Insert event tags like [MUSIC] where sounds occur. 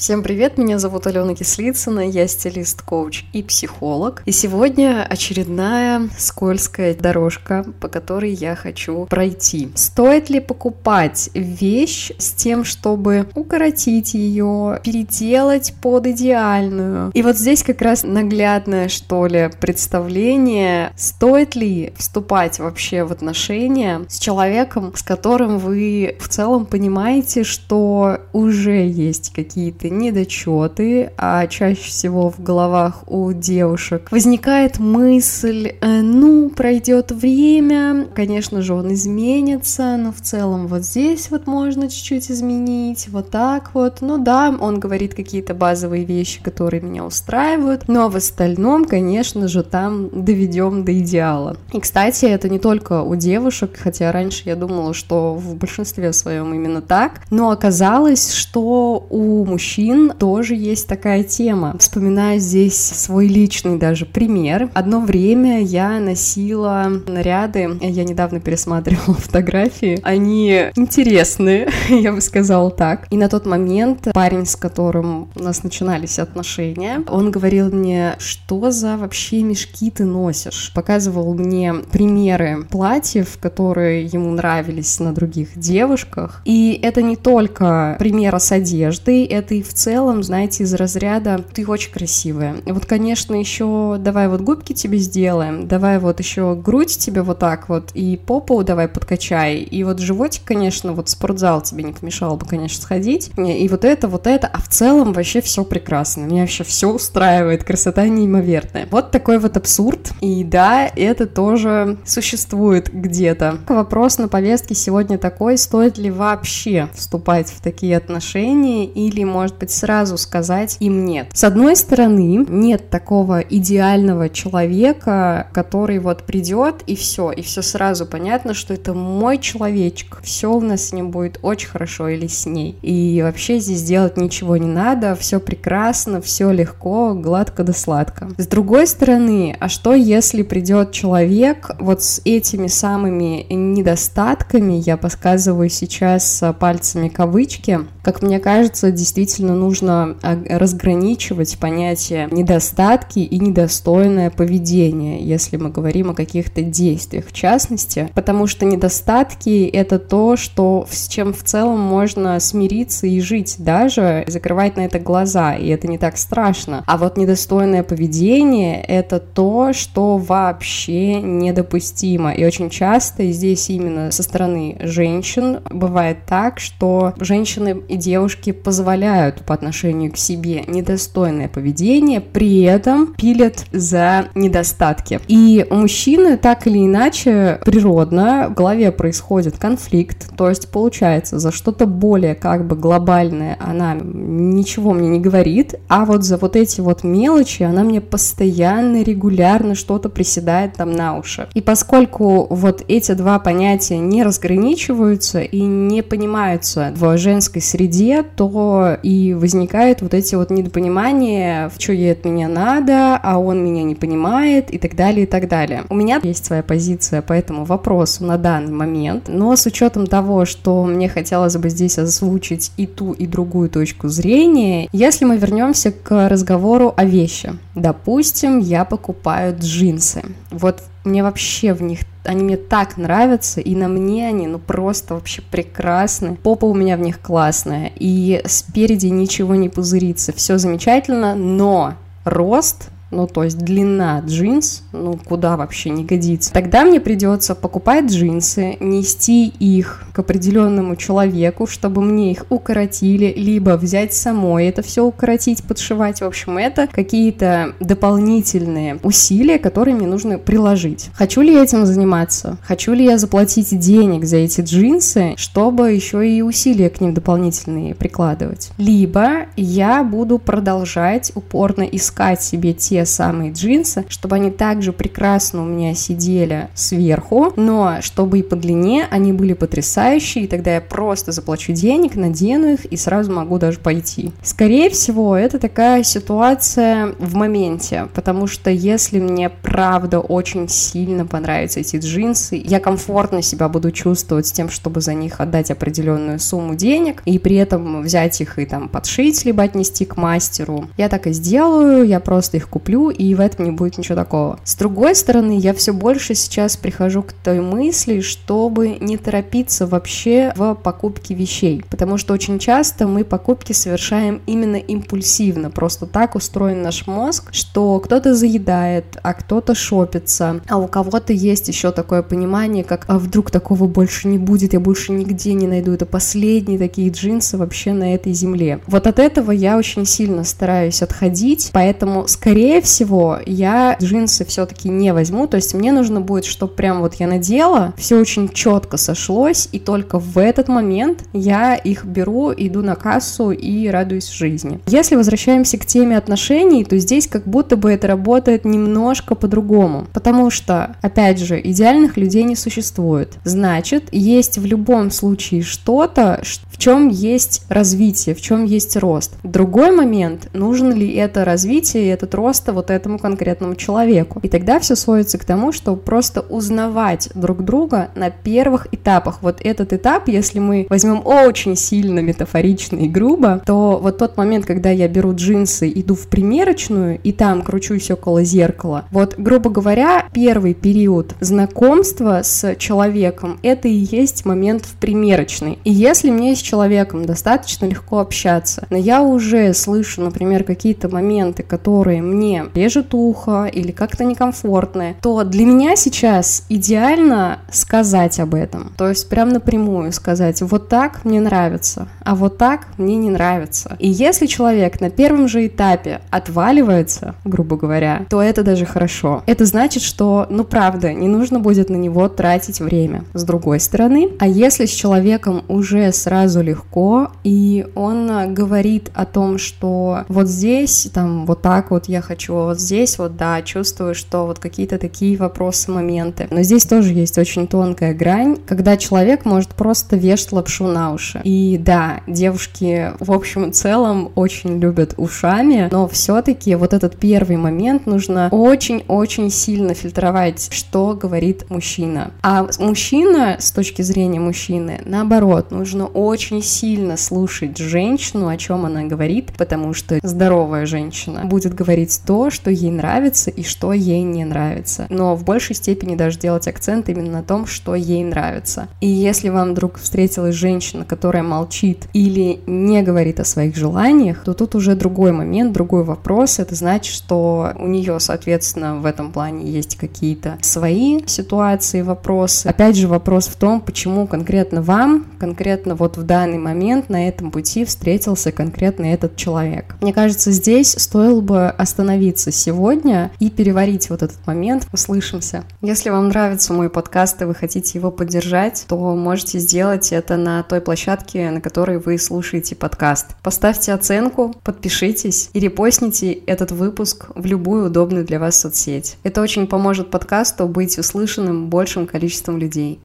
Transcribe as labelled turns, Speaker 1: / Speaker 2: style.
Speaker 1: Всем привет, меня зовут Алена Кислицына, я стилист, коуч и психолог. И сегодня очередная скользкая дорожка, по которой я хочу пройти. Стоит ли покупать вещь с тем, чтобы укоротить ее, переделать под идеальную? И вот здесь как раз наглядное, что ли, представление, стоит ли вступать вообще в отношения с человеком, с которым вы в целом понимаете, что уже есть какие-то недочеты, а чаще всего в головах у девушек возникает мысль, э, ну, пройдет время, конечно же, он изменится, но в целом вот здесь вот можно чуть-чуть изменить, вот так вот. Ну да, он говорит какие-то базовые вещи, которые меня устраивают, но в остальном, конечно же, там доведем до идеала. И, кстати, это не только у девушек, хотя раньше я думала, что в большинстве своем именно так, но оказалось, что у мужчин мужчин тоже есть такая тема. Вспоминаю здесь свой личный даже пример. Одно время я носила наряды, я недавно пересматривала [LAUGHS] фотографии, они интересные, [LAUGHS] я бы сказала так. И на тот момент парень, с которым у нас начинались отношения, он говорил мне, что за вообще мешки ты носишь? Показывал мне примеры платьев, которые ему нравились на других девушках. И это не только примеры с одеждой, это и в целом, знаете, из разряда «ты очень красивая». Вот, конечно, еще давай вот губки тебе сделаем, давай вот еще грудь тебе вот так вот, и попу давай подкачай, и вот животик, конечно, вот спортзал тебе не помешало бы, конечно, сходить, и вот это, вот это, а в целом вообще все прекрасно, меня вообще все устраивает, красота неимоверная. Вот такой вот абсурд, и да, это тоже существует где-то. Вопрос на повестке сегодня такой, стоит ли вообще вступать в такие отношения, или, может быть, сразу сказать им нет. С одной стороны, нет такого идеального человека, который вот придет и все, и все сразу понятно, что это мой человечек, все у нас с ним будет очень хорошо или с ней. И вообще здесь делать ничего не надо, все прекрасно, все легко, гладко да сладко. С другой стороны, а что если придет человек вот с этими самыми недостатками, я подсказываю сейчас пальцами кавычки, как мне кажется, действительно нужно а, разграничивать понятие недостатки и недостойное поведение, если мы говорим о каких-то действиях, в частности, потому что недостатки — это то, что, с чем в целом можно смириться и жить даже, закрывать на это глаза, и это не так страшно. А вот недостойное поведение — это то, что вообще недопустимо. И очень часто здесь именно со стороны женщин бывает так, что женщины и девушки позволяют по отношению к себе недостойное поведение, при этом пилят за недостатки. И у мужчины так или иначе природно в голове происходит конфликт, то есть получается за что-то более как бы глобальное она ничего мне не говорит, а вот за вот эти вот мелочи она мне постоянно, регулярно что-то приседает там на уши. И поскольку вот эти два понятия не разграничиваются и не понимаются в женской среде, то и возникают вот эти вот недопонимания, в что ей от меня надо, а он меня не понимает и так далее, и так далее. У меня есть своя позиция по этому вопросу на данный момент, но с учетом того, что мне хотелось бы здесь озвучить и ту, и другую точку зрения, если мы вернемся к разговору о вещи. Допустим, я покупаю джинсы. Вот мне вообще в них, они мне так нравятся, и на мне они, ну, просто вообще прекрасны. Попа у меня в них классная, и спереди ничего не пузырится, все замечательно, но рост ну то есть длина джинс, ну куда вообще не годится, тогда мне придется покупать джинсы, нести их к определенному человеку, чтобы мне их укоротили, либо взять самой это все укоротить, подшивать. В общем, это какие-то дополнительные усилия, которые мне нужно приложить. Хочу ли я этим заниматься? Хочу ли я заплатить денег за эти джинсы, чтобы еще и усилия к ним дополнительные прикладывать? Либо я буду продолжать упорно искать себе те самые джинсы, чтобы они также прекрасно у меня сидели сверху, но чтобы и по длине они были потрясающие, и тогда я просто заплачу денег, надену их и сразу могу даже пойти. Скорее всего, это такая ситуация в моменте, потому что если мне правда очень сильно понравятся эти джинсы, я комфортно себя буду чувствовать с тем, чтобы за них отдать определенную сумму денег, и при этом взять их и там подшить, либо отнести к мастеру, я так и сделаю, я просто их куплю, и в этом не будет ничего такого. С другой стороны, я все больше сейчас прихожу к той мысли, чтобы не торопиться вообще в покупке вещей, потому что очень часто мы покупки совершаем именно импульсивно, просто так устроен наш мозг, что кто-то заедает, а кто-то шопится, а у кого-то есть еще такое понимание, как а вдруг такого больше не будет, я больше нигде не найду, это последние такие джинсы вообще на этой земле. Вот от этого я очень сильно стараюсь отходить, поэтому, скорее всего, я джинсы все-таки не возьму, то есть мне нужно будет, чтобы прям вот я надела, все очень четко сошлось, и только в этот момент я их беру, иду на кассу и радуюсь жизни. Если возвращаемся к теме отношений, то здесь как будто бы это работает немножко по-другому, потому что, опять же, идеальных людей не существует. Значит, есть в любом случае что-то, в чем есть развитие, в чем есть рост. Другой момент, нужно ли это развитие и этот рост вот этому конкретному человеку. И тогда все сводится к тому, что просто узнавать друг друга на первых этапах. Вот этот этап, если мы возьмем очень сильно метафорично и грубо, то вот тот момент, когда я беру джинсы, иду в примерочную и там кручусь около зеркала, вот, грубо говоря, первый период знакомства с человеком, это и есть момент в примерочной. И если мне с человеком достаточно легко общаться, но я уже слышу, например, какие-то моменты, которые мне режут ухо или как-то некомфортные, то для меня сейчас идеально сказать об этом. То есть прям напрямую сказать, вот так мне нравится, а вот так мне не нравится. И если человек на первом же этапе отваливается, грубо говоря, то это даже хорошо. Это значит, что, ну правда, не нужно будет на него тратить время. С другой стороны, а если с человеком уже сразу легко, и он говорит о том, что вот здесь, там, вот так вот я хочу, а вот здесь вот, да, чувствую, что вот какие-то такие вопросы, моменты. Но здесь тоже есть очень тонкая грань, когда человек может просто вешать лапшу на уши. И да, девушки в общем и целом очень любят ушами, но все-таки вот этот первый момент нужно очень-очень сильно фильтровать, что говорит мужчина. А мужчина, с точки зрения мужчины, наоборот, нужно очень сильно слушать женщину, о чем она говорит, потому что здоровая женщина будет говорить то, что ей нравится и что ей не нравится. Но в большей степени даже делать акцент именно на том, что ей нравится. И если вам вдруг встретилась женщина, которая молчит или не говорит о своих желаниях, то тут уже другой момент, другой вопрос. Это значит, что у нее, соответственно, в этом плане есть какие-то свои ситуации, вопросы. Опять же, вопрос в том, почему конкретно вам, конкретно вот в данный момент на этом пути встретился конкретно этот человек. Мне кажется, здесь стоило бы остановиться сегодня и переварить вот этот момент. Услышимся. Если вам нравится мой подкаст и вы хотите его поддержать, то можете сделать это на той площадке, на которой вы слушаете подкаст. Поставьте оценку, подпишитесь и репостните этот выпуск в любую удобную для вас соцсеть. Это очень поможет подкасту быть услышанным большим количеством людей.